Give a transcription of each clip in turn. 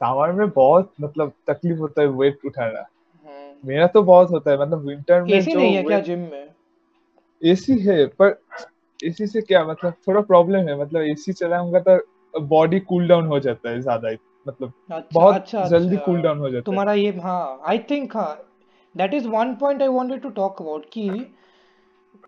सावर में बहुत मतलब तकलीफ़ होता है वेट उठाना। हम्म। मेरा तो बहुत होता है मतलब विंटर में एसी नहीं है क्या? जिम में। एसी है पर एसी से क्या मतलब थोड़ा प्रॉब्लम है मतलब एसी चलाऊँगा तो बॉडी कूल डाउन हो जाता है ज़्यादा मतलब अच्छा बहुत अच्छा जल्दी कूल अच्छा डाउन हो जाता है। तुम्हारा ये हाँ आई थिंक हाँ that is one point I wanted to talk about कि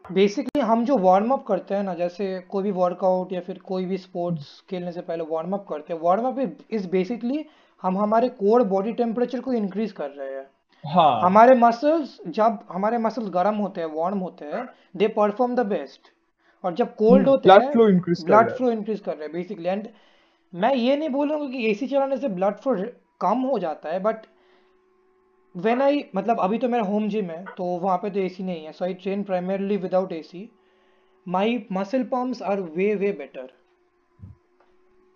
बेसिकली हम जो वार्म अप करते हैं ना जैसे कोई भी वर्कआउट या फिर कोई भी स्पोर्ट्स खेलने से पहले वार्म अप करते हैं। वार्म अप इज़ बेसिकली हम हमारे कोर बॉडी टेम्परेचर को इंक्रीज कर रहे हैं। हाँ। हमारे मसल्स जब हमारे मसल्स गर्म होते हैं वार्म होते हैं दे परफॉर्म द बेस्ट और जब कोल्ड होते हैं ब्लड फ्लो इंक्रीज कर रहे हैं बेसिकली एंड मैं ये नहीं बोलूँगा कि एसी चलाने से ब्लड फ्लो कम हो जाता है बट व्हेन आई मतलब अभी तो मेरा होम जिम है तो वहाँ पे तो एसी नहीं है so I train primarily without AC my muscle pumps are way way better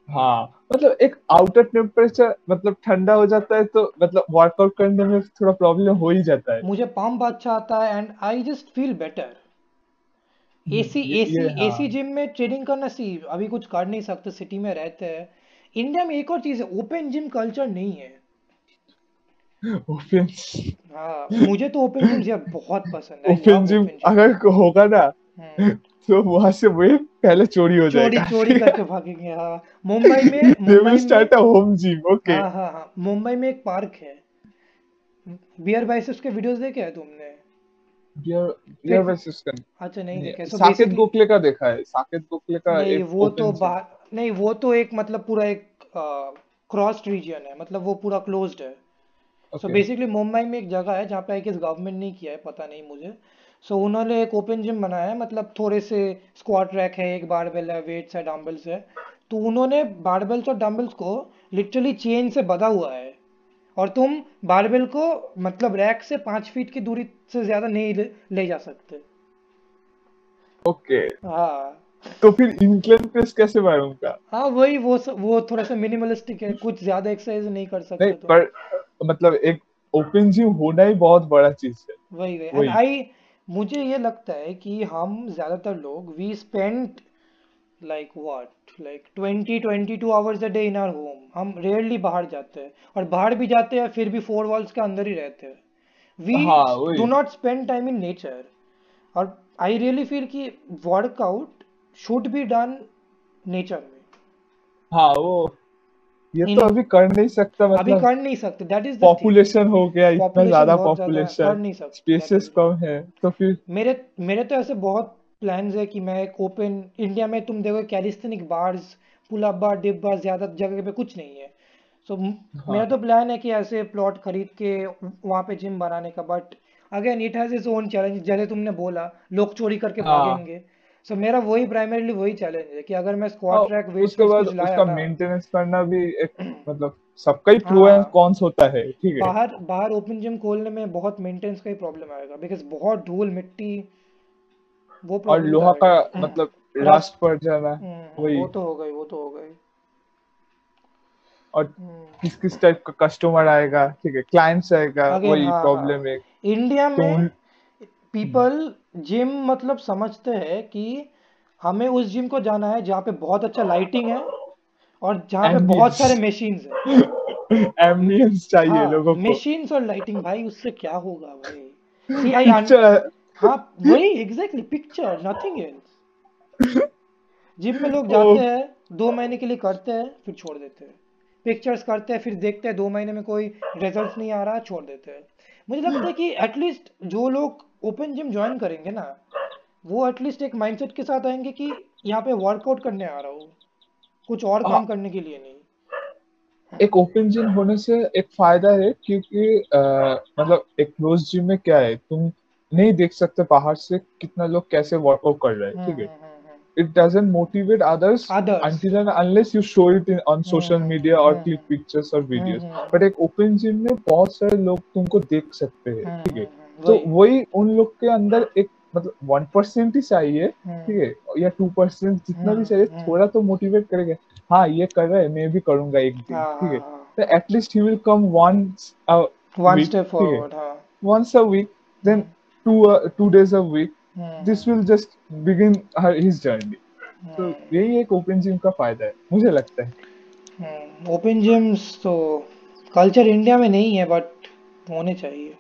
हाँ मतलब एक आउटर टेम्परेचर मतलब ठंडा हो जाता है तो मतलब वर्कआउट करने में थोड़ा प्रॉब्लम हो ही जाता है। मुझे पंप अच्छा आता है and I just feel better AC AC AC gym में ट्रेनिंग करना सी अभी कुछ कर नहीं सकते सिटी में रहते हैं। इंडिया में एक और चीज़ है ओपन जिम कल्चर नहीं है। ओपन हाँ मुझे तो ओपन जिम यार बहुत पसंद है। ओपन जिम अगर होगा ना हम्म। तो वहाँ से वही पहले चोरी हो जाएगा। चोरी करके भागेंगे हाँ। मुंबई में they Mumbai will start a home gym okay हाँ हाँ हाँ। मुंबई में एक पार्क है। बियर बाइसेप्स के वीडियोस देखे हैं तुमने? बियर बियर वर्सेस का। अच्छा नहीं देखे। सो साकेत गोखले का देखा है। साकेत गोखले का नहीं वो तो बाहर नहीं वो तो एक मतलब पूरा एक क्रॉस रीजन है। मतलब वो पूरा क्लोज्ड है। सो ओके बेसिकली मुंबई में एक जगह है जहाँ पे आई गेस गवर्नमेंट ने किया है पता नहीं मुझे। सो so, उन्होंने एक ओपन जिम बनाया है मतलब थोड़े से स्क्वाट रैक है एक बारबेल है वेट्स है डंबल्स है। तो उन्होंने बारबेल्स और डंबल्स को लिटरली चेन से बंधा हुआ है। और तुम बारबेल को मतलब रैक से पाँच फीट की दूरी से ज़्यादा नहीं ले, ले जा सकते। ओके हाँ। तो फिर इंक्लाइन प्रेस कैसे मारूँगा हाँ वही वो स, वो थोड़ा सा मिनिमलिस्टिक है कुछ ज़्यादा एक्सरसाइज नहीं कर नहीं सकते तुम पर मतलब एक ओपन जिम होना ही बहुत बड़ा चीज़ है। वही वही। एंड आई मुझे ये लगता है कि हम ज़्यादातर लोग we spend like what like 20 22 hours a day in our home हम रेयरली बाहर जाते हैं। और बाहर भी जाते हैं फिर भी फोर वॉल्स के अंदर ही रहते हैं। We do not spend time in nature और आई रियली फील कि workout should be done nature में। हाँ वो ये इन तो अभी कर नहीं सकता मतलब अभी कर नहीं सकते दैट इज़ पॉपुलेशन हो गया इतना ज़्यादा पॉपुलेशन स्पेसेस कम है तो फिर मेरे मेरे तो ऐसे बहुत प्लान्स है कि मैं एक ओपन इंडिया में तुम देखो calisthenic bars pull up bar dip bar ज़्यादा जगह पे कुछ नहीं है। सो मेरा हाँ। तो प्लान है कि ऐसे प्लॉट खरीद के वहाँ पे जिम बनाने का but again it has its own challenge जैसे तुमने बोला लोग चोरी करके हाँ। भागेंगे। सो so, मेरा वही प्राइमरीली वही चैलेंज है कि अगर मैं स्क्वाट ट्रैक वेट्स उसके बाद उसका मेंटेनेंस करना भी एक मतलब सबका ही प्रो एंड हाँ। कॉन्स होता है? ठीक है। बाहर बाहर ओपन जिम खोलने में बहुत मेंटेनेंस का ही प्रॉब्लम आएगा बिकॉज़ बहुत धूल मिट्टी वो और प्रॉब्लम तो लोहा का मतलब रस्ट पड़ जाना हम्म, वही। वो तो हो गई वो तो हो गई। और हम्म, किस किस टाइप का कस्टमर आएगा? ठीक है क्लाइंट्स आएगा वही हाँ हाँ। प्रॉब्लम है। इंडिया तो में पीपल जिम मतलब समझते हैं कि हमें उस जिम को जाना है जहाँ पे बहुत अच्छा लाइटिंग है और जहाँ पे बहुत सारे मशीन है। एम्बियंस चाहिए हाँ लोगों को। मशीन्स और लाइटिंग भाई उससे क्या होगा भाई? सी आई हाँ। वही exactly picture nothing else gym में लोग जाते हैं दो महीने के लिए करते हैं फिर छोड़ देते हैं। पिक्चर्स करते हैं फिर देखते हैं दो महीने में कोई रिज़ल्ट नहीं आ रहा छोड़ देते हैं। मुझे लगता है कि एटलीस्ट जो लोग ओपन जिम ज्वाइन करेंगे ना वो एटलीस्ट एक माइंडसेट के साथ आएँगे कि यहाँ पे वर्कआउट करने आ रहा हूँ कुछ और हाँ, काम करने के लिए नहीं। एक ओपन जिम होने से एक फ़ायदा है क्योंकि अ, मतलब एक क्लोज जिम में क्या है तुम नहीं देख सकते बाहर से कितना लोग कैसे वर्कआउट कर रहे हैं हम्म ठीक है? Hmm hmm it doesn't motivate others others until and unless you show it in, on social hmm media or hmm click pictures or hmm videos. Hmm but एक ओपन जिम में बहुत सारे लोग तुमको देख सकते हैं हम्म ठीक है? हम्म, तो वही। उन लोग के अंदर एक मतलब वन परसेंट ही चाहिए ठीक हम्म है? या टू परसेंट जितना भी हम्म चाहिए थोड़ा तो मोटिवेट करेगा। हाँ ये कर रहा है मैं भी करूँगा एक दिन हाँ ठीक हाँ? है हाँ। तो at least he will come once a one step ठीक है? फॉरवर्ड हाँ। Once a week then hmm two uh, two days a week hmm this will just begin her, his journey. तो यही एक ओपन जिम का फ़ायदा है मुझे लगता है। ओपन जिम्स तो कल्चर इंडिया में नहीं है बट होने चाहिए।